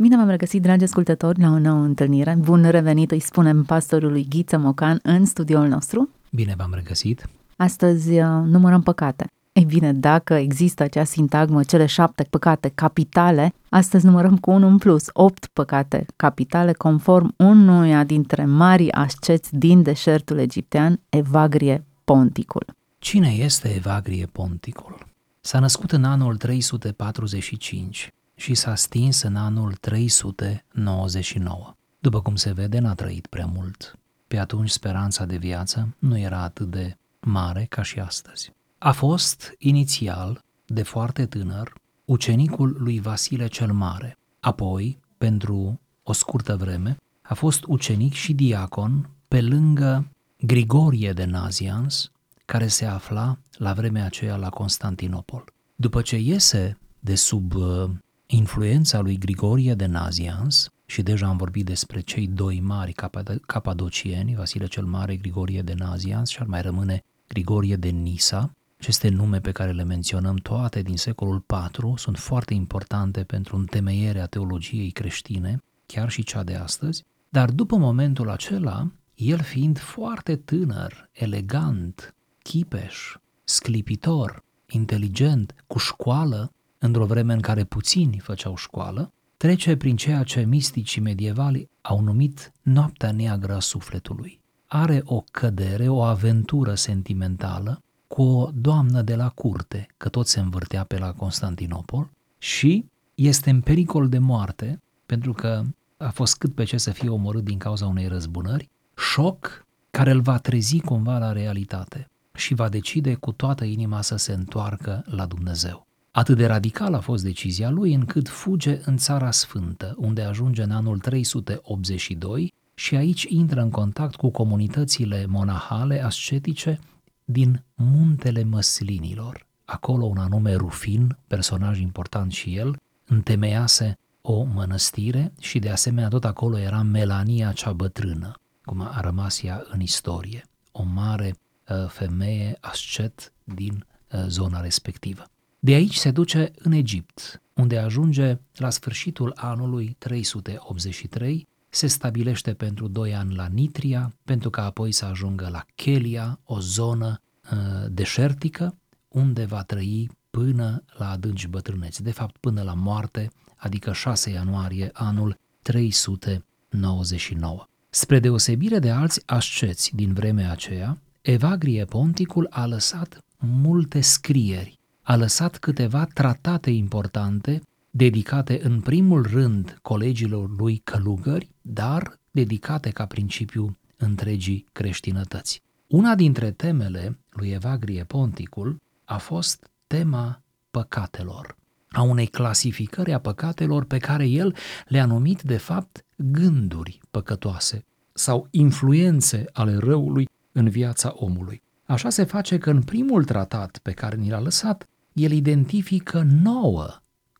Bine v-am regăsit, dragi ascultători, la o nouă întâlnire. Bun revenit, îi spunem pastorului Ghiță Mocan în studioul nostru. Bine v-am regăsit. Astăzi uh, numărăm păcate. Ei bine, dacă există acea sintagmă, cele șapte păcate capitale, astăzi numărăm cu unul în plus, opt păcate capitale, conform unuia dintre marii asceți din deșertul egiptean, Evagrie Ponticul. Cine este Evagrie Ponticul? S-a născut în anul 345 și s-a stins în anul 399. După cum se vede, n-a trăit prea mult. Pe atunci speranța de viață nu era atât de mare ca și astăzi. A fost inițial, de foarte tânăr, ucenicul lui Vasile cel Mare. Apoi, pentru o scurtă vreme, a fost ucenic și diacon pe lângă Grigorie de Nazians, care se afla la vremea aceea la Constantinopol. După ce iese de sub uh, influența lui Grigorie de Nazians, și deja am vorbit despre cei doi mari capad- capadocieni, Vasile cel Mare, Grigorie de Nazians și ar mai rămâne Grigorie de Nisa, aceste nume pe care le menționăm toate din secolul IV sunt foarte importante pentru întemeierea teologiei creștine, chiar și cea de astăzi, dar după momentul acela, el fiind foarte tânăr, elegant, chipeș, sclipitor, inteligent, cu școală, într-o vreme în care puțini făceau școală, trece prin ceea ce misticii medievali au numit noaptea neagră a sufletului. Are o cădere, o aventură sentimentală cu o doamnă de la curte, că tot se învârtea pe la Constantinopol, și este în pericol de moarte, pentru că a fost cât pe ce să fie omorât din cauza unei răzbunări, șoc care îl va trezi cumva la realitate și va decide cu toată inima să se întoarcă la Dumnezeu. Atât de radical a fost decizia lui încât fuge în Țara Sfântă, unde ajunge în anul 382 și aici intră în contact cu comunitățile monahale ascetice din Muntele Măslinilor. Acolo un anume Rufin, personaj important și el, întemeiase o mănăstire și de asemenea tot acolo era Melania cea bătrână, cum a rămas ea în istorie, o mare uh, femeie ascet din uh, zona respectivă. De aici se duce în Egipt, unde ajunge la sfârșitul anului 383, se stabilește pentru doi ani la Nitria, pentru ca apoi să ajungă la Chelia, o zonă uh, deșertică, unde va trăi până la adânci bătrâneți, de fapt până la moarte, adică 6 ianuarie anul 399. Spre deosebire de alți asceți din vremea aceea, Evagrie Ponticul a lăsat multe scrieri, a lăsat câteva tratate importante dedicate în primul rând colegilor lui călugări, dar dedicate ca principiu întregii creștinătăți. Una dintre temele lui Evagrie Ponticul a fost tema păcatelor, a unei clasificări a păcatelor pe care el le-a numit de fapt gânduri păcătoase sau influențe ale răului în viața omului. Așa se face că în primul tratat pe care ni l-a lăsat, el identifică nouă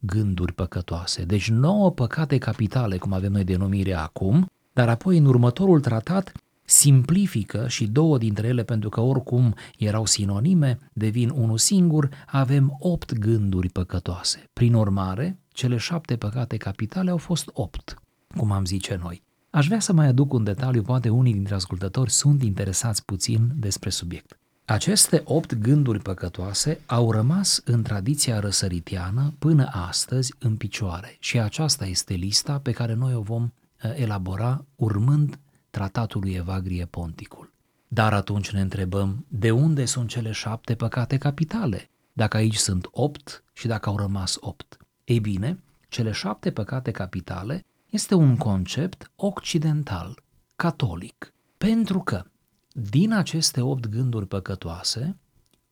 gânduri păcătoase, deci nouă păcate capitale, cum avem noi denumirea acum, dar apoi în următorul tratat simplifică și două dintre ele, pentru că oricum erau sinonime, devin unul singur, avem opt gânduri păcătoase. Prin urmare, cele șapte păcate capitale au fost opt, cum am zice noi. Aș vrea să mai aduc un detaliu, poate unii dintre ascultători sunt interesați puțin despre subiect. Aceste opt gânduri păcătoase au rămas în tradiția răsăritiană până astăzi în picioare și aceasta este lista pe care noi o vom elabora urmând tratatul lui Evagrie Ponticul. Dar atunci ne întrebăm de unde sunt cele șapte păcate capitale, dacă aici sunt opt și dacă au rămas opt. Ei bine, cele șapte păcate capitale este un concept occidental, catolic, pentru că din aceste opt gânduri păcătoase,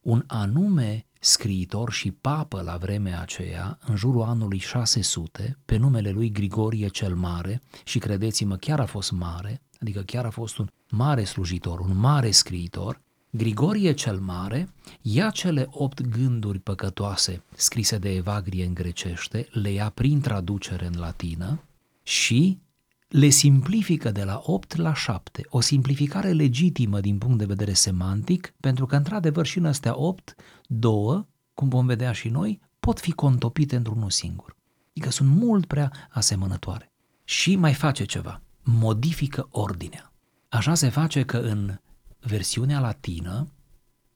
un anume scriitor și papă la vremea aceea, în jurul anului 600, pe numele lui Grigorie cel Mare, și credeți-mă, chiar a fost mare, adică chiar a fost un mare slujitor, un mare scriitor, Grigorie cel Mare ia cele opt gânduri păcătoase scrise de Evagrie în grecește, le ia prin traducere în latină și le simplifică de la 8 la 7, o simplificare legitimă din punct de vedere semantic, pentru că într-adevăr și în astea 8, două, cum vom vedea și noi, pot fi contopite într-unul singur. Adică sunt mult prea asemănătoare. Și mai face ceva, modifică ordinea. Așa se face că în versiunea latină,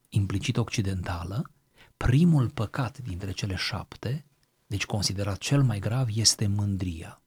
implicit occidentală, primul păcat dintre cele șapte, deci considerat cel mai grav, este mândria.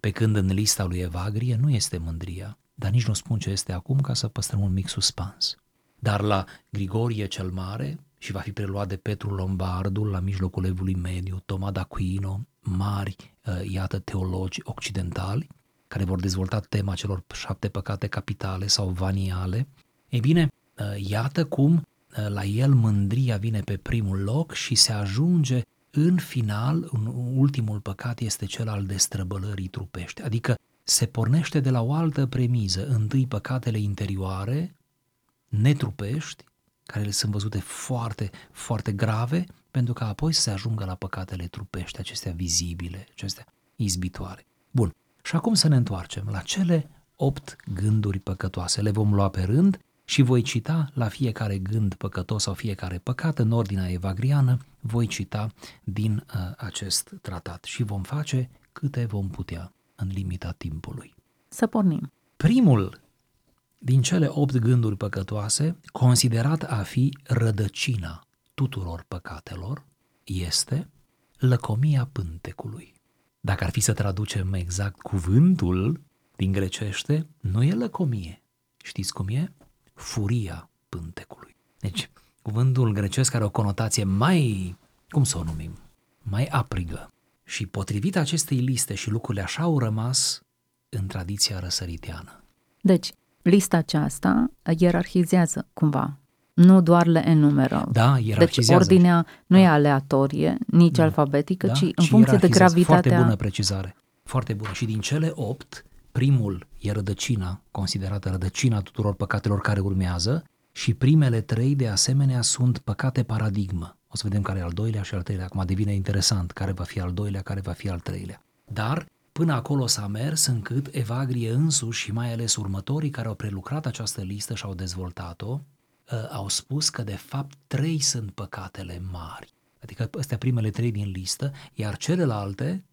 Pe când în lista lui Evagrie nu este mândria, dar nici nu spun ce este acum ca să păstrăm un mic suspans. Dar la Grigorie cel Mare, și va fi preluat de Petru Lombardul la mijlocul evului mediu, Toma d'Aquino, mari, uh, iată, teologi occidentali, care vor dezvolta tema celor șapte păcate capitale sau vaniale, ei bine, uh, iată cum uh, la el mândria vine pe primul loc și se ajunge în final, un ultimul păcat este cel al destrăbălării trupești, adică se pornește de la o altă premiză, întâi păcatele interioare, netrupești, care le sunt văzute foarte, foarte grave, pentru că apoi să se ajungă la păcatele trupești, acestea vizibile, acestea izbitoare. Bun, și acum să ne întoarcem la cele opt gânduri păcătoase. Le vom lua pe rând și voi cita la fiecare gând păcătos sau fiecare păcat în ordinea evagriană, voi cita din uh, acest tratat și vom face câte vom putea în limita timpului. Să pornim. Primul din cele opt gânduri păcătoase, considerat a fi rădăcina tuturor păcatelor, este lăcomia pântecului. Dacă ar fi să traducem exact cuvântul din grecește, nu e lăcomie. Știți cum e? Furia pântecului. Deci, cuvântul grecesc are o conotație mai, cum să o numim, mai aprigă. Și potrivit acestei liste și lucrurile așa au rămas în tradiția răsăriteană. Deci, lista aceasta ierarhizează cumva, nu doar le enumeră. Da, Deci ierarhizează. ordinea nu Da. e aleatorie, nici Da. alfabetică, Da, ci în și funcție de ierarhizează. gravitatea... Foarte bună precizare. Foarte bună. Și din cele opt, primul e rădăcina, considerată rădăcina tuturor păcatelor care urmează, și primele trei, de asemenea, sunt păcate paradigmă. O să vedem care e al doilea și al treilea. Acum devine interesant care va fi al doilea, care va fi al treilea. Dar până acolo s-a mers încât Evagrie însuși și mai ales următorii care au prelucrat această listă și au dezvoltat-o, uh, au spus că de fapt trei sunt păcatele mari. Adică astea primele trei din listă, iar celelalte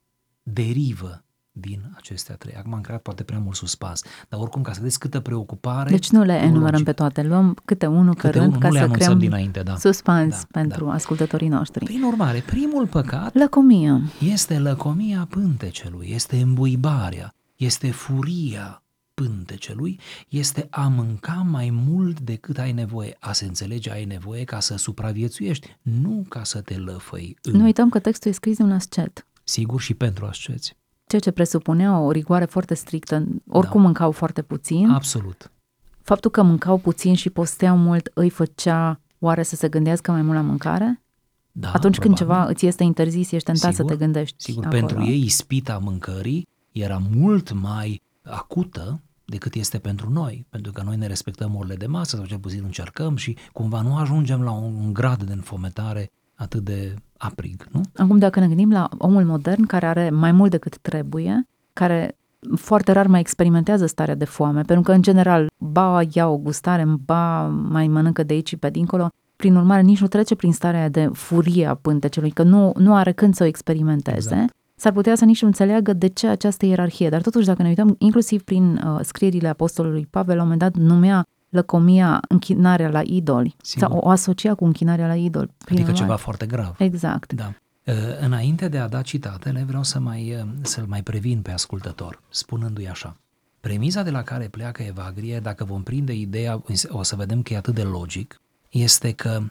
derivă din acestea trei. Acum am creat poate prea mult suspans, dar oricum ca să vedeți câtă preocupare... Deci nu le enumerăm teologică. pe toate, luăm câte unul pe Câte rând unul, ca nu le să anunțăm creăm dinainte, da. suspans Da, pentru da. ascultătorii noștri. Prin urmare, primul păcat Lăcomia. este lăcomia pântecelui, este îmbuibarea, este furia pântecelui, este a mânca mai mult decât ai nevoie, a se înțelege ai nevoie ca să supraviețuiești, nu ca să te lăfăi în. Nu uităm că textul e scris de un ascet, Sigur și pentru asceți. Ceea ce presupunea o rigoare foarte strictă. Oricum Da. mâncau foarte puțin. Absolut. Faptul că mâncau puțin și posteau mult îi făcea oare să se gândească mai mult la mâncare? Da, Atunci când probabil. ceva îți este interzis, ești tentat Sigur, să te gândești Sigur, acolo. pentru ei ispita mâncării era mult mai acută decât este pentru noi, pentru că noi ne respectăm orele de masă sau cel puțin încercăm și cumva nu ajungem la un grad de înfometare atât de aprig, nu? Acum, dacă ne gândim la omul modern care are mai mult decât trebuie, care foarte rar mai experimentează starea de foame, pentru că, în general, ba ia o gustare, ba mai mănâncă de aici și pe dincolo, prin urmare, nici nu trece prin starea de furie a pântecelui, că nu, nu are când să o experimenteze. Exact. S-ar putea să nici nu înțeleagă de ce această ierarhie, dar totuși, dacă ne uităm inclusiv prin uh, scrierile apostolului Pavel, la un moment dat numea lăcomia închinarea la idoli, Sigur. sau o asocia cu închinarea la idoli. Prin Adică urmare- ceva foarte grav. Exact. Da. Uh, Înainte de a da citatele, vreau să mai, uh, să-l mai previn pe ascultător, spunându-i așa. Premiza de la care pleacă Evagrie, dacă vom prinde ideea, o să vedem că e atât de logic, este că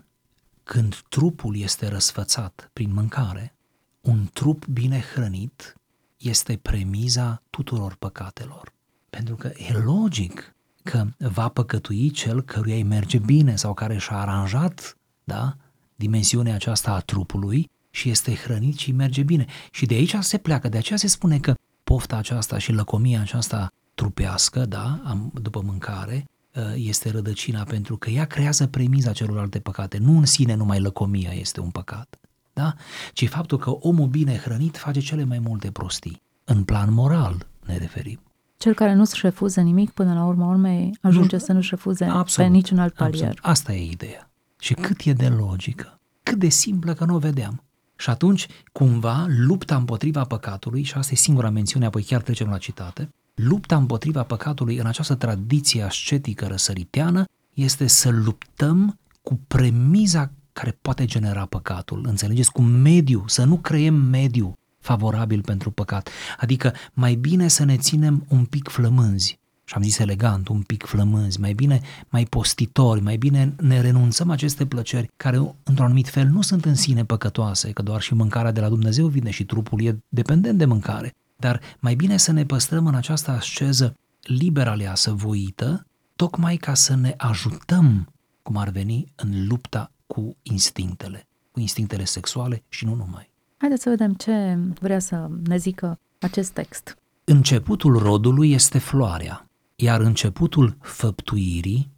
când trupul este răsfățat prin mâncare, un trup bine hrănit este premiza tuturor păcatelor. Pentru că e logic că va păcătui cel căruia îi merge bine sau care și-a aranjat da, dimensiunea aceasta a trupului și este hrănit și merge bine. Și de aici se pleacă, de aceea se spune că pofta aceasta și lăcomia aceasta trupească, da, am, după mâncare, uh, este rădăcina pentru că ea creează premiza celorlalte păcate. Nu în sine numai lăcomia este un păcat, da? ci faptul că omul bine hrănit face cele mai multe prostii. În plan moral ne referim. Cel care nu-și refuză nimic, până la urma urmei, ajunge nu, să nu-și refuze absolut, pe niciun alt palier. Absolut. Asta e ideea. Și cât e de logică, cât de simplă că nu o vedeam. Și atunci, cumva, lupta împotriva păcatului, și asta e singura mențiune, apoi chiar trecem la citate, lupta împotriva păcatului în această tradiție ascetică răsăriteană este să luptăm cu premiza care poate genera păcatul. Înțelegeți? Cu mediu, să nu creăm mediu favorabil pentru păcat. Adică mai bine să ne ținem un pic flămânzi, și am zis elegant, un pic flămânzi, mai bine mai postitori, mai bine ne renunțăm aceste plăceri care într-un anumit fel nu sunt în sine păcătoase, că doar și mâncarea de la Dumnezeu vine și trupul e dependent de mâncare. Dar mai bine să ne păstrăm în această asceză liber aleasă, voită, tocmai ca să ne ajutăm, cum ar veni, în lupta cu instinctele, cu instinctele sexuale și nu numai. Haideți să vedem ce vrea să ne zică acest text. Începutul rodului este floarea, iar începutul făptuirii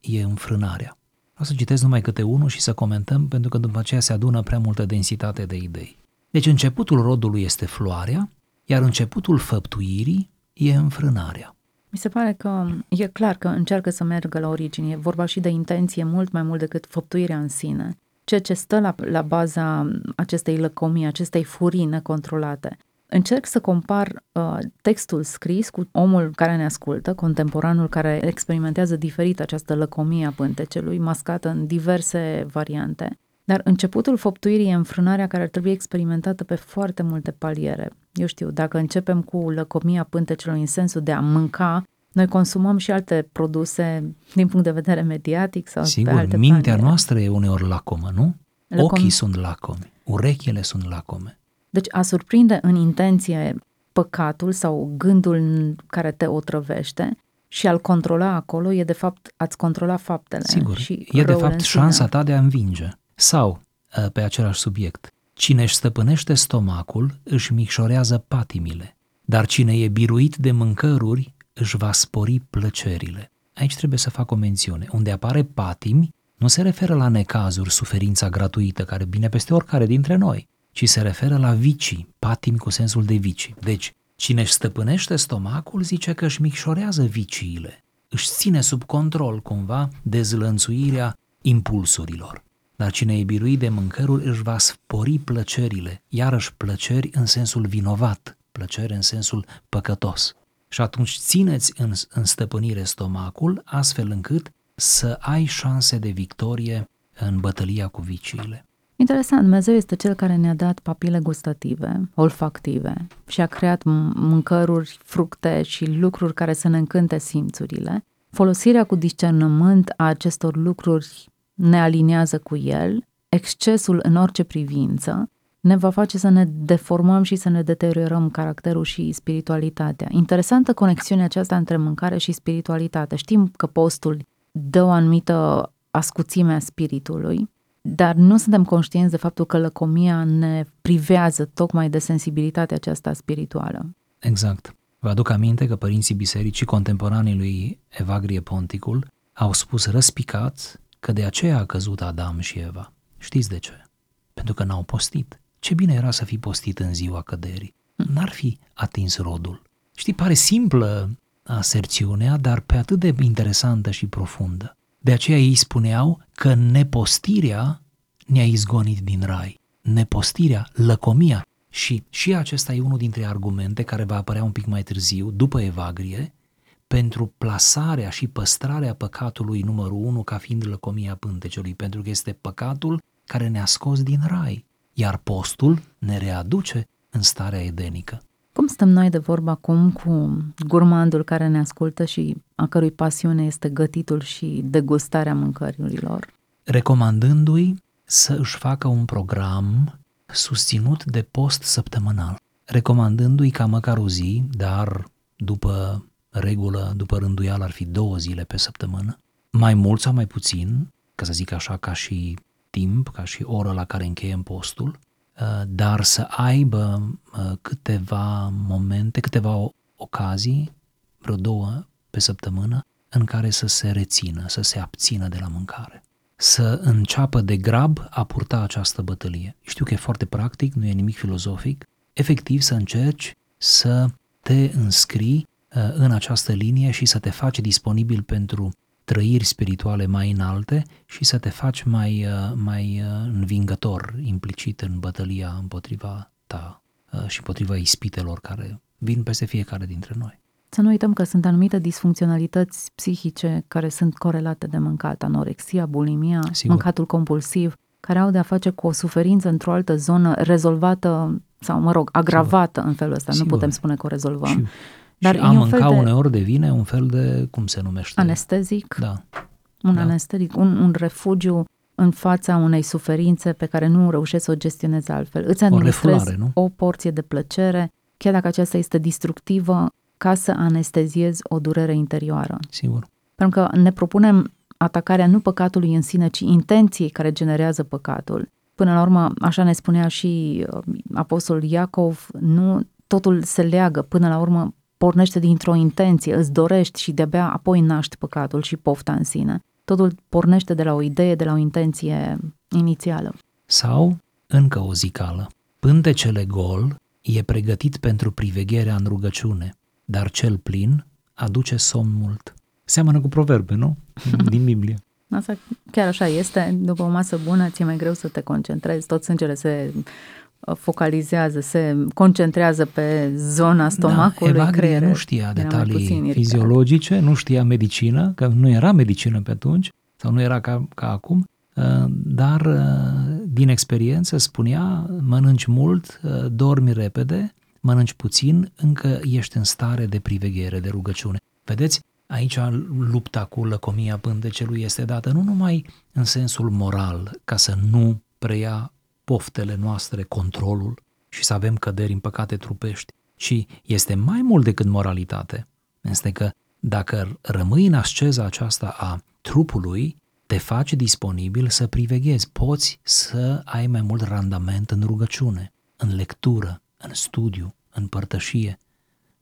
e înfrânarea. O să citesc numai câte unul și să comentăm, pentru că după aceea se adună prea multă densitate de idei. Deci începutul rodului este floarea, iar începutul făptuirii e înfrânarea. Mi se pare că e clar că încearcă să meargă la origine. E vorba și de intenție mult mai mult decât făptuirea în sine. Ceea ce stă la, la baza acestei lăcomii, acestei furii necontrolate. Încerc să compar uh, textul scris cu omul care ne ascultă, contemporanul care experimentează diferit această lăcomie a pântecelui, mascată în diverse variante. Dar începutul făptuirii e înfrânarea care ar trebui experimentată pe foarte multe paliere. Eu știu, dacă începem cu lăcomia pântecelui în sensul de a mânca, noi consumăm și alte produse din punct de vedere mediatic sau Sigur, pe alte mintea paliere. noastră e uneori lacomă, nu? Lacom... Ochii sunt lacomi, urechile sunt lacome. Deci a surprinde în intenție păcatul sau gândul care te otrăvește și al controla acolo e de fapt a-ți controla faptele. Sigur, și e de fapt șansa ta de a învinge. Sau, ă, pe același subiect, cine își stăpânește stomacul își micșorează patimile, dar cine e biruit de mâncăruri își va spori plăcerile. Aici trebuie să fac o mențiune. Unde apare patimi, nu se referă la necazuri, suferința gratuită care vine peste oricare dintre noi, ci se referă la vicii, patimi cu sensul de vicii. Deci, cine își stăpânește stomacul zice că își micșorează viciile, își ține sub control cumva dezlănțuirea impulsurilor. Dar cine e biruit de mâncăruri își va spori plăcerile, iarăși plăceri în sensul vinovat, plăceri în sensul păcătos. Și atunci țineți în, în stăpânire stomacul astfel încât să ai șanse de victorie în bătălia cu viciile. Interesant, Dumnezeu este cel care ne-a dat papile gustative, olfactive și a creat mâncăruri, fructe și lucruri care să ne încânte simțurile. Folosirea cu discernământ a acestor lucruri ne aliniază cu el, excesul în orice privință ne va face să ne deformăm și să ne deteriorăm caracterul și spiritualitatea. Interesantă conexiunea aceasta între mâncare și spiritualitate. Știm că postul dă o anumită ascuțime a spiritului, dar nu suntem conștienți de faptul că lăcomia ne privează tocmai de sensibilitatea aceasta spirituală. Exact. Vă aduc aminte că părinții bisericii contemporanii lui Evagrie Ponticul au spus răspicat că de aceea a căzut Adam și Eva. Știți de ce? Pentru că n-au postit. Ce bine era să fi postit în ziua căderii. N-ar fi atins rodul. Știi, pare simplă aserțiunea, dar pe atât de interesantă și profundă. De aceea ei spuneau că nepostirea ne-a izgonit din rai. Nepostirea, lăcomia. Și, și acesta e unul dintre argumente care va apărea un pic mai târziu, după Evagrie, pentru plasarea și păstrarea păcatului numărul unu ca fiind lăcomia pântecelui, pentru că este păcatul care ne-a scos din rai, iar postul ne readuce în starea edenică. Cum stăm noi de vorba acum cu gurmandul care ne ascultă și a cărui pasiune este gătitul și degustarea mâncărurilor? Recomandându-i să își facă un program susținut de post săptămânal, recomandându-i ca măcar o zi, dar după regulă, după rânduială ar fi două zile pe săptămână, mai mult sau mai puțin, ca să zic așa, ca și timp, ca și oră la care încheiem postul, uh, dar să aibă uh, câteva momente, câteva ocazii, vreo două pe săptămână, în care să se rețină, să se abțină de la mâncare. Să înceapă de grab a purta această bătălie. Știu că e foarte practic, nu e nimic filozofic. Efectiv să încerci să te înscrii uh, în această linie și să te faci disponibil pentru trăiri spirituale mai înalte și să te faci mai, uh, mai uh, învingător, implicit în bătălia împotriva ta și împotriva ispitelor care vin peste fiecare dintre noi. Să nu uităm că sunt anumite disfuncționalități psihice care sunt corelate de mâncat, anorexia, bulimia, Sigur. mâncatul compulsiv, care au de-a face cu o suferință într-o altă zonă rezolvată sau, mă rog, agravată Sigur. în felul ăsta. Sigur. Nu putem spune că o rezolvăm. Și, Dar și a mânca de... uneori devine un fel de, cum se numește? Anestezic. Da. Un da. anestezic, un, un refugiu în fața unei suferințe pe care nu reușești să o gestionezi altfel. Îți administrezi o, o porție de plăcere, chiar dacă aceasta este destructivă, ca să anesteziezi o durere interioară. Sigur. Pentru că ne propunem atacarea nu păcatului în sine, ci intenției care generează păcatul. Până la urmă, așa ne spunea și uh, apostolul Iacov, nu totul se leagă, până la urmă pornește dintr-o intenție, îți dorești și de-abia apoi naști păcatul și pofta în sine. Totul pornește de la o idee, de la o intenție inițială. Sau, încă o zicală, pântecele gol e pregătit pentru privegherea în rugăciune, dar cel plin aduce somn mult. Seamănă cu proverbe, nu? Din Biblie. Asta chiar așa este. După o masă bună, ți-e mai greu să te concentrezi. Tot sângele se uh, focalizează, se concentrează pe zona stomacului, da, creierul. nu știa detalii fiziologice, nu știa medicină, că nu era medicină pe atunci, sau nu era ca, ca acum, uh, dar uh, din experiență spunea, mănânci mult, dormi repede, mănânci puțin, încă ești în stare de priveghere, de rugăciune. Vedeți, aici lupta cu lăcomia pândecelui este dată nu numai în sensul moral, ca să nu preia poftele noastre controlul și să avem căderi în păcate trupești, ci este mai mult decât moralitate. Este că dacă rămâi în asceza aceasta a trupului, te faci disponibil să priveghezi, poți să ai mai mult randament în rugăciune, în lectură, în studiu, în părtășie,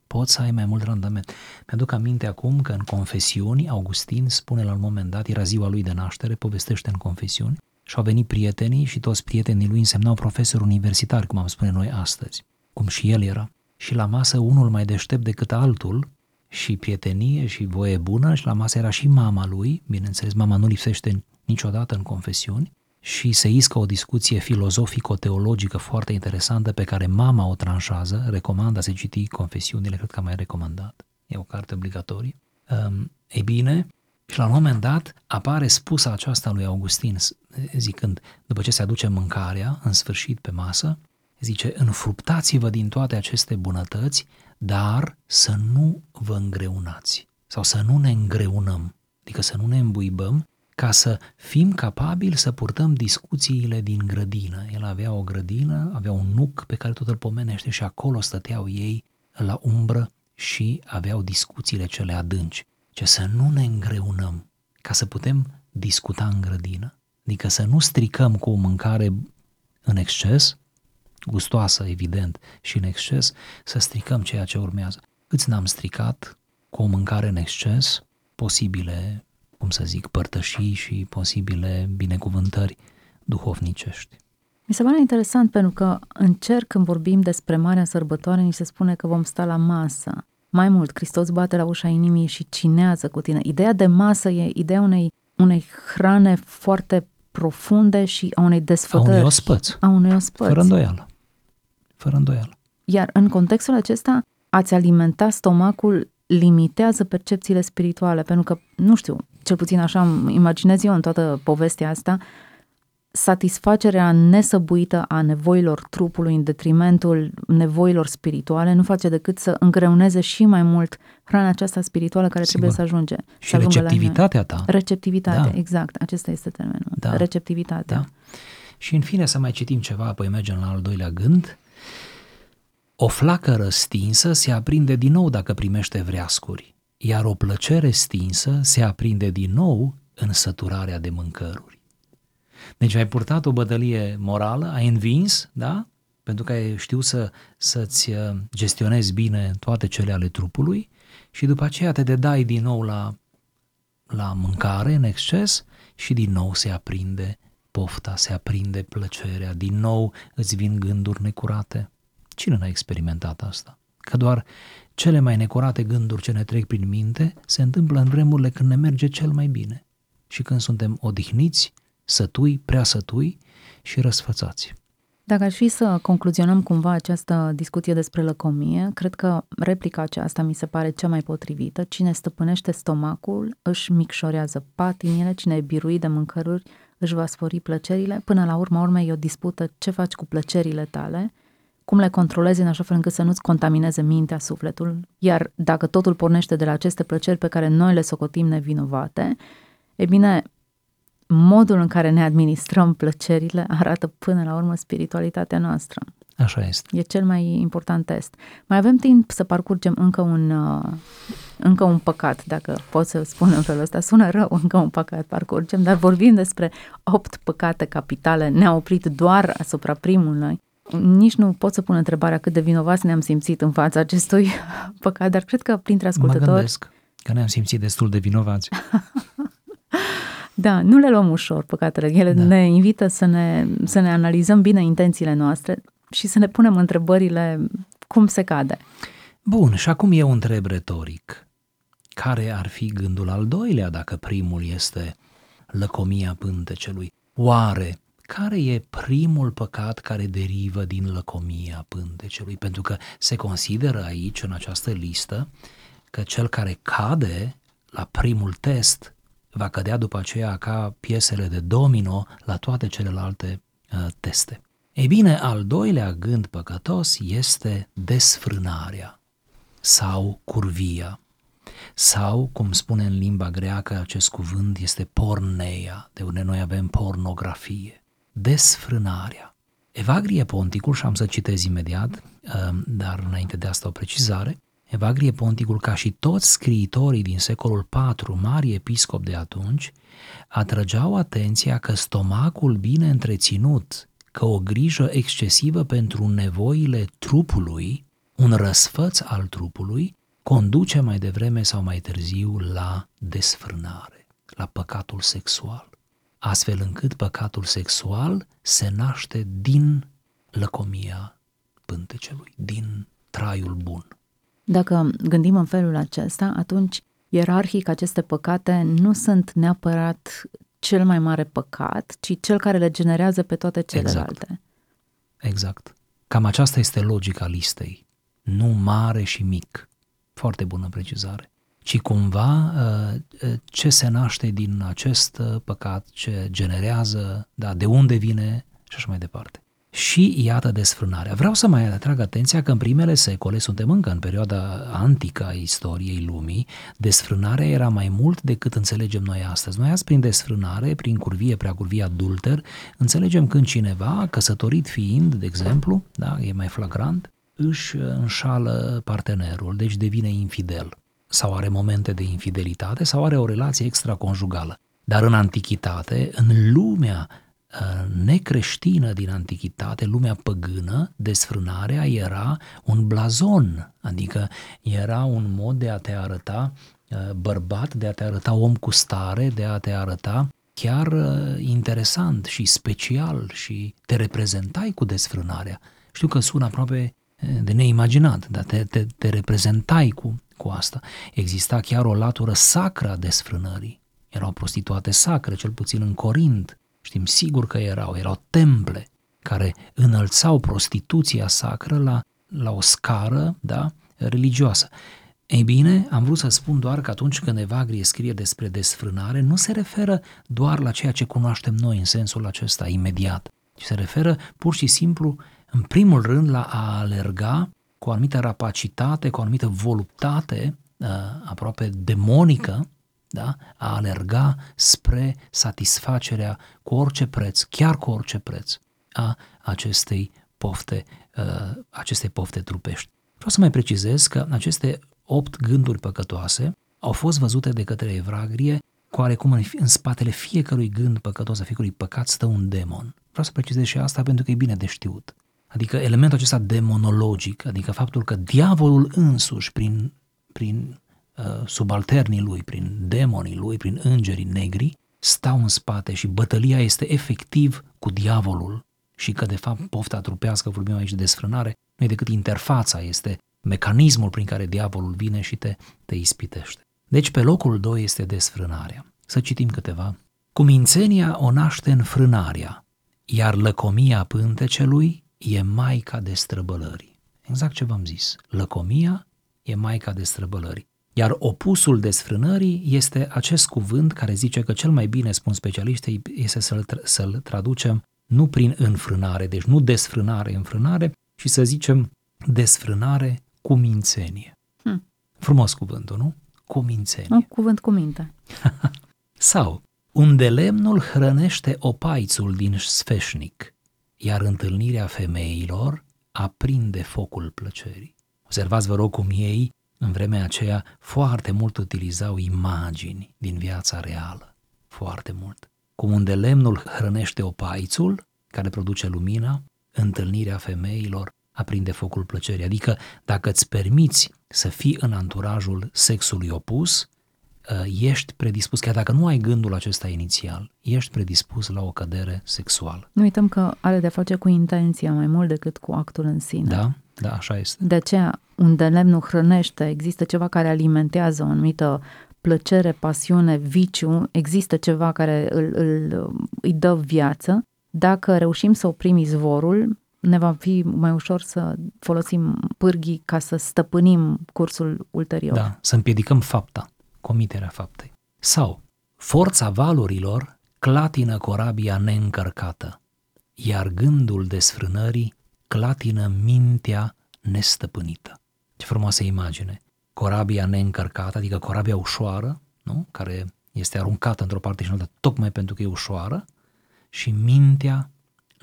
poți să ai mai mult randament. Mi-aduc aminte acum că în confesiuni, Augustin spune la un moment dat, era ziua lui de naștere, povestește în confesiuni, și au venit prietenii și toți prietenii lui însemnau profesori universitari, cum am spune noi astăzi, cum și el era. Și la masă unul mai deștept decât altul, și prietenie și voie bună, și la masă era și mama lui, bineînțeles, mama nu lipsește niciodată în confesiuni, și se iscă o discuție filozofico-teologică foarte interesantă pe care mama o tranșează, recomandă să citi Confesiunile, cred că am mai recomandat, e o carte obligatorie. Um, ei bine, și la un moment dat apare spusa aceasta lui Augustin, zicând, după ce se aduce mâncarea, în sfârșit pe masă, zice, înfruptați-vă din toate aceste bunătăți, dar să nu vă îngreunați sau să nu ne îngreunăm, adică să nu ne îmbuibăm ca să fim capabili să purtăm discuțiile din grădină. El avea o grădină, avea un nuc pe care tot îl pomenește și acolo stăteau ei la umbră și aveau discuțiile cele adânci. Ce să nu ne îngreunăm, ca să putem discuta în grădină. Adică să nu stricăm cu o mâncare în exces, gustoasă, evident, și în exces, să stricăm ceea ce urmează. Câți n-am stricat cu o mâncare în exces, posibile cum să zic, părtășii și posibile binecuvântări duhovnicești. Mi se pare interesant pentru că încerc când vorbim despre Marea Sărbătoare, ni se spune că vom sta la masă. Mai mult, Hristos bate la ușa inimii și cinează cu tine. Ideea de masă e ideea unei, unei hrane foarte profunde și a unei desfătări. A unui ospăț. A unui ospăț. Fără îndoială. Fără îndoială. Iar în contextul acesta, ați alimenta stomacul limitează percepțiile spirituale, pentru că, nu știu, cel puțin așa îmi imaginez eu în toată povestea asta, satisfacerea nesăbuită a nevoilor trupului în detrimentul nevoilor spirituale nu face decât să îngreuneze și mai mult hrana aceasta spirituală care Sigur. trebuie să ajunge. Și să receptivitatea ta. Receptivitate, da. exact. Acesta este termenul. Da. Receptivitatea. Da. Și în fine să mai citim ceva, apoi mergem la al doilea gând. O flacără stinsă se aprinde din nou dacă primește vreascuri iar o plăcere stinsă se aprinde din nou în săturarea de mâncăruri. Deci ai purtat o bătălie morală, ai învins, da? Pentru că ai știut să, să-ți uh, gestionezi bine toate cele ale trupului și după aceea te dedai din nou la, la mâncare în exces și din nou se aprinde pofta, se aprinde plăcerea, din nou îți vin gânduri necurate. Cine n-a experimentat asta? Că doar cele mai necurate gânduri ce ne trec prin minte se întâmplă în vremurile când ne merge cel mai bine și când suntem odihniți, sătui, prea sătui și răsfățați. Dacă ar fi să concluzionăm cumva această discuție despre lăcomie, cred că replica aceasta mi se pare cea mai potrivită. Cine stăpânește stomacul își micșorează patinile, cine e biruit de mâncăruri își va spori plăcerile. Până la urma urmei e o dispută ce faci cu plăcerile tale, cum le controlezi în așa fel încât să nu-ți contamineze mintea, sufletul. Iar dacă totul pornește de la aceste plăceri pe care noi le socotim nevinovate, e bine, modul în care ne administrăm plăcerile arată până la urmă spiritualitatea noastră. Așa este. E cel mai important test. Mai avem timp să parcurgem încă un, uh, încă un păcat, dacă pot să spun în felul ăsta. Sună rău, încă un păcat parcurgem, dar vorbim despre opt păcate capitale. Ne-a oprit doar asupra primului. Nici nu pot să pun întrebarea cât de vinovați ne-am simțit în fața acestui păcat, dar cred că printre ascultători... Mă gândesc că ne-am simțit destul de vinovați. Da, nu le luăm ușor păcatele. Ele da. ne invită să ne, să ne analizăm bine intențiile noastre și să ne punem întrebările cum se cade. Bun, și acum eu întreb retoric. Care ar fi gândul al doilea dacă primul este lăcomia pântecelui? Oare care e primul păcat care derivă din lăcomia pântecelui? Pentru că se consideră aici, în această listă, că cel care cade la primul test va cădea după aceea ca piesele de domino la toate celelalte uh, teste. Ei bine, al doilea gând păcătos este desfrânarea sau curvia sau, cum spune în limba greacă acest cuvânt, este porneia, de unde noi avem pornografie. Desfrânarea. Evagrie Ponticul, și am să citez imediat, uh, dar înainte de asta o precizare, Evagrie Ponticul, ca și toți scriitorii din secolul IV, mari episcop de atunci, atrăgeau atenția că stomacul bine întreținut, că o grijă excesivă pentru nevoile trupului, un răsfăț al trupului, conduce mai devreme sau mai târziu la desfrânare, la păcatul sexual. Astfel încât păcatul sexual se naște din lăcomia pântecelui, din traiul bun. Dacă gândim în felul acesta, atunci ierarhic aceste păcate nu sunt neapărat cel mai mare păcat, ci cel care le generează pe toate celelalte. Exact. exact. Cam aceasta este logica listei. Nu mare și mic. Foarte bună precizare. Ci cumva uh, uh, ce se naște din acest uh, păcat, ce generează, da, de unde vine și așa mai departe și iată desfrânarea. Vreau să mai atrag atenția că în primele secole, suntem încă în perioada antică a istoriei lumii, desfrânarea era mai mult decât înțelegem noi astăzi. Noi azi prin desfrânare, prin curvie, prea curvie adulter, înțelegem când cineva, căsătorit fiind, de exemplu, da, e mai flagrant, își înșală partenerul, deci devine infidel sau are momente de infidelitate sau are o relație extraconjugală. Dar în antichitate, în lumea Uh, necreștină din antichitate, lumea păgână, desfrânarea era un blazon, adică era un mod de a te arăta uh, bărbat, de a te arăta om cu stare, de a te arăta chiar uh, interesant și special și te reprezentai cu desfrânarea. Știu că sună aproape de neimaginat, dar te, te, te reprezentai cu, cu asta. Exista chiar o latură sacră a desfrânării. Erau prostituate sacre, cel puțin în Corint, Știm sigur că erau, erau temple care înălțau prostituția sacră la, la o scară da, religioasă. Ei bine, am vrut să spun doar că atunci când Evagrie scrie despre desfrânare, nu se referă doar la ceea ce cunoaștem noi în sensul acesta imediat, ci se referă pur și simplu, în primul rând, la a alerga cu o anumită rapacitate, cu o anumită voluptate uh, aproape demonică, da? a alerga spre satisfacerea cu orice preț, chiar cu orice preț, a acestei pofte, uh, acestei pofte trupești. Vreau să mai precizez că aceste opt gânduri păcătoase au fost văzute de către Evagrie oarecum în, în spatele fiecărui gând păcătos, a fiecărui păcat, stă un demon. Vreau să precizez și asta pentru că e bine de știut. Adică elementul acesta demonologic, adică faptul că diavolul însuși, prin, prin uh, subalternii lui, prin demonii lui, prin îngerii negri, stau în spate și bătălia este efectiv cu diavolul și că de fapt pofta trupească, vorbim aici de desfrânare, nu e decât interfața, este mecanismul prin care diavolul vine și te, te ispitește. Deci pe locul 2 este desfrânarea. Să citim câteva. Cumințenia o naște înfrânarea, iar lăcomia pântecelui e maica destrăbălării. Exact ce v-am zis. Lăcomia e maica destrăbălării. Iar opusul desfrânării este acest cuvânt care zice că cel mai bine, spun specialiștii, este să-l, tra- să-l traducem nu prin înfrânare, deci nu desfrânare, înfrânare, ci să zicem desfrânare cu mințenie. Hmm. Frumos cuvântul, nu? Cu mințenie. Un cuvânt cu minte. Sau, unde lemnul hrănește opaițul din sfeșnic, iar întâlnirea femeilor aprinde focul plăcerii. Observați, vă rog, cum ei, în vremea aceea, foarte mult utilizau imagini din viața reală. Foarte mult. Cum unde lemnul hrănește opaițul, care produce lumina, întâlnirea femeilor aprinde focul plăcerii. Adică, dacă îți permiți să fii în anturajul sexului opus, ești predispus, chiar dacă nu ai gândul acesta inițial, ești predispus la o cădere sexuală. Nu uităm că are de face cu intenția mai mult decât cu actul în sine. Da, da, așa este. De aceea, unde lemnul hrănește, există ceva care alimentează o anumită plăcere, pasiune, viciu, există ceva care îl, îl, îi dă viață. Dacă reușim să oprim izvorul, ne va fi mai ușor să folosim pârghii ca să stăpânim cursul ulterior. Da, să împiedicăm fapta, comiterea faptei. Sau, forța valurilor clatină corabia neîncărcată, iar gândul desfrânării clatină mintea nestăpânită. Ce frumoasă imagine! Corabia neîncărcată, adică corabia ușoară, nu? care este aruncată într-o parte și în alta, tocmai pentru că e ușoară, și mintea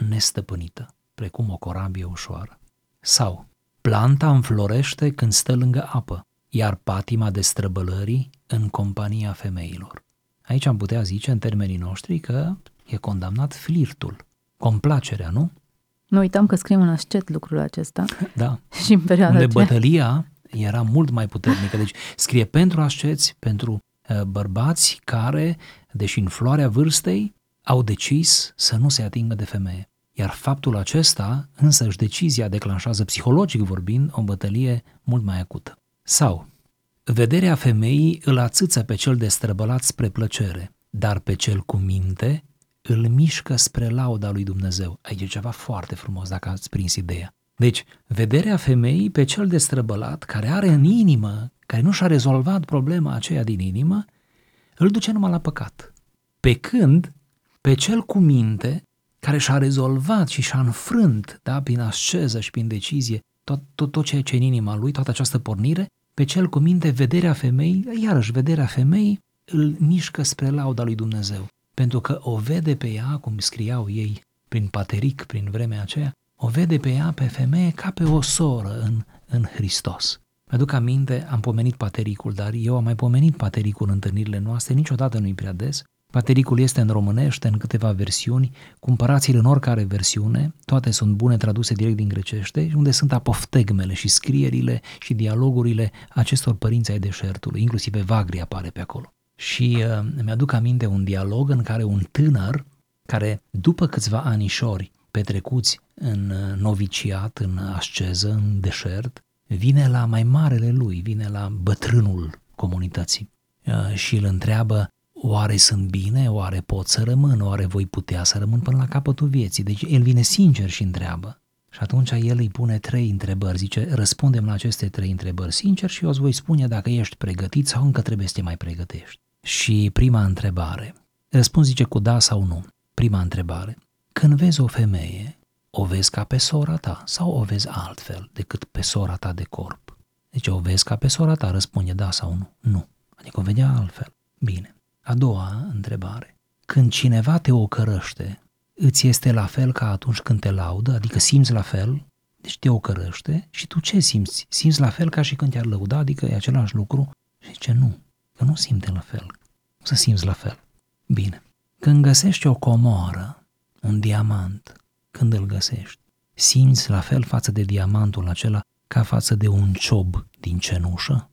nestăpânită, precum o corabie ușoară. Sau, planta înflorește când stă lângă apă, iar patima destrăbălării în compania femeilor. Aici am putea zice, în termenii noștri, că e condamnat flirtul, complacerea, nu? Nu uităm că scriem în ascet lucrul acesta. Da. și în perioada Unde aceea. bătălia era mult mai puternică. Deci scrie pentru asceți, pentru uh, bărbați care, deși în floarea vârstei, au decis să nu se atingă de femeie. Iar faptul acesta, însăși decizia declanșează psihologic vorbind o bătălie mult mai acută. Sau, vederea femeii îl ațâță pe cel destrăbălat spre plăcere, dar pe cel cu minte îl mișcă spre lauda lui Dumnezeu. Aici e ceva foarte frumos dacă ați prins ideea. Deci, vederea femeii pe cel destrăbălat, care are în inimă, care nu și-a rezolvat problema aceea din inimă, îl duce numai la păcat. Pe când, pe cel cu minte, care și-a rezolvat și și-a înfrânt, da, prin asceză și prin decizie, tot, tot, tot ceea ce e în inima lui, toată această pornire, pe cel cu minte, vederea femeii, iarăși vederea femeii, îl mișcă spre lauda lui Dumnezeu. Pentru că o vede pe ea, cum scriau ei prin pateric, prin vremea aceea, o vede pe ea, pe femeie, ca pe o soră în, în Hristos. Mi-aduc aminte, am pomenit patericul, dar eu am mai pomenit patericul în întâlnirile noastre, niciodată nu-i prea des. Patericul este în românește, în câteva versiuni, cumpărați-l în oricare versiune, toate sunt bune traduse direct din grecește, unde sunt apoftegmele și scrierile și dialogurile acestor părinți ai deșertului, inclusiv Evagri apare pe acolo. Și uh, mi-aduc aminte un dialog în care un tânăr, care după câțiva anișori petrecuți în noviciat, în asceză, în deșert, vine la mai marele lui, vine la bătrânul comunității uh, și îl întreabă oare sunt bine, oare pot să rămân, oare voi putea să rămân până la capătul vieții. Deci el vine sincer și întreabă. Și atunci el îi pune trei întrebări, zice, răspundem la aceste trei întrebări sincer și eu îți voi spune dacă ești pregătit sau încă trebuie să te mai pregătești. Și prima întrebare, răspund zice cu da sau nu. Prima întrebare, când vezi o femeie, o vezi ca pe sora ta sau o vezi altfel decât pe sora ta de corp? Deci o vezi ca pe sora ta, răspunde da sau nu. Nu. Adică o vedea altfel. Bine. A doua întrebare. Când cineva te ocărăște, îți este la fel ca atunci când te laudă, adică simți la fel, deci te ocărăște și tu ce simți? Simți la fel ca și când te-ar lăuda, adică e același lucru? Și zice nu, că nu simte la fel. Să simți la fel. Bine. Când găsești o comoară, un diamant, când îl găsești, simți la fel față de diamantul acela ca față de un ciob din cenușă?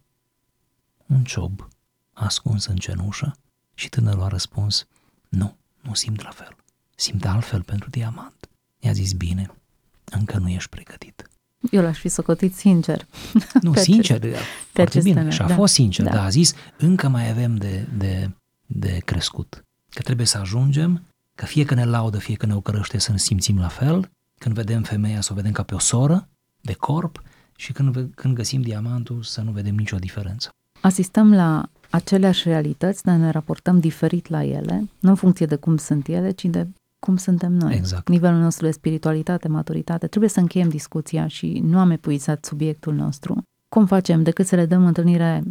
Un ciob ascuns în cenușă? Și tânărul a răspuns, nu, nu simt la fel. Simt altfel pentru diamant. I-a zis, bine, încă nu ești pregătit. Eu l-aș fi socotit sincer. Nu, Pe sincer, acest- foarte acest bine. tânăr, Și a da. fost sincer, Da. dar a zis, încă mai avem de, de, de crescut. Că trebuie să ajungem, că fie că ne laudă, fie că ne ocărăște să ne simțim la fel, când vedem femeia să o vedem ca pe o soră de corp și când, ve- când găsim diamantul să nu vedem nicio diferență. Asistăm la aceleași realități, dar ne raportăm diferit la ele, nu în funcție de cum sunt ele, ci de cum suntem noi. Exact. Nivelul nostru de spiritualitate, maturitate. Trebuie să încheiem discuția și nu am epuizat subiectul nostru. Cum facem decât să le dăm întâlnire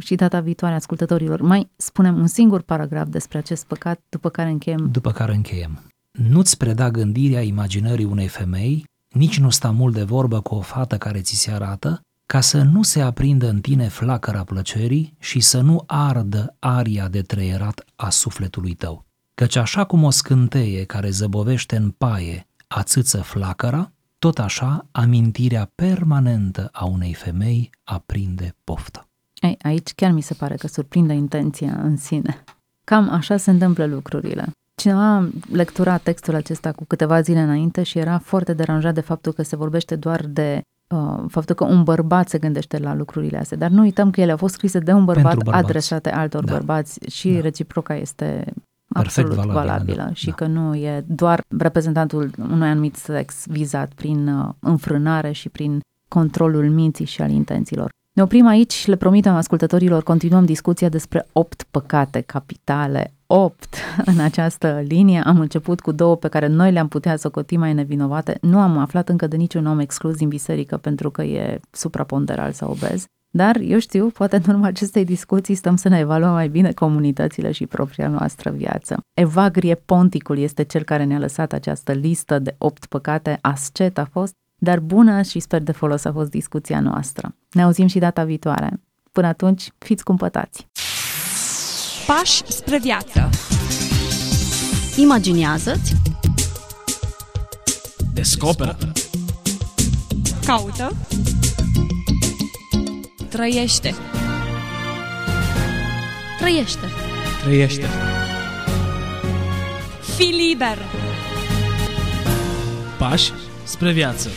și data viitoare ascultătorilor? Mai spunem un singur paragraf despre acest păcat, după care încheiem. După care încheiem. Nu-ți preda gândirea imaginării unei femei, nici nu sta mult de vorbă cu o fată care ți se arată, ca să nu se aprindă în tine flacăra plăcerii și să nu ardă aria de trăierat a sufletului tău. Căci așa cum o scânteie care zăbovește în paie ațâță flacăra, tot așa amintirea permanentă a unei femei aprinde pofta. Ei, aici chiar mi se pare că surprinde intenția în sine. Cam așa se întâmplă lucrurile. Cineva a lecturat textul acesta cu câteva zile înainte și era foarte deranjat de faptul că se vorbește doar de uh, faptul că un bărbat se gândește la lucrurile astea. Dar nu uităm că ele au fost scrise de un bărbat Pentru bărbați. adresate altor Da. bărbați și Da. reciproca este Perfect absolut valabilă, valabilă da. și Da. că nu e doar reprezentantul unui anumit sex vizat prin uh, înfrânare și prin controlul minții și al intențiilor. Ne oprim aici și le promitem ascultătorilor, continuăm discuția despre opt păcate capitale. Opt în această linie. Am început cu două pe care noi le-am putea socoti mai nevinovate. Nu am aflat încă de niciun om exclus din biserică pentru că e supraponderal sau obez. Dar, eu știu, poate în urma acestei discuții stăm să ne evaluăm mai bine comunitățile și propria noastră viață. Evagrie Ponticul este cel care ne-a lăsat această listă de opt păcate, ascet a fost, dar bună și sper de folos a fost discuția noastră. Ne auzim și data viitoare. Până atunci, fiți cumpătați! Pași spre viață. Imaginează-ți Descoperă. Caută. Trăiește. Trăiește! Trăiește. Fii liber. Pași spre viață.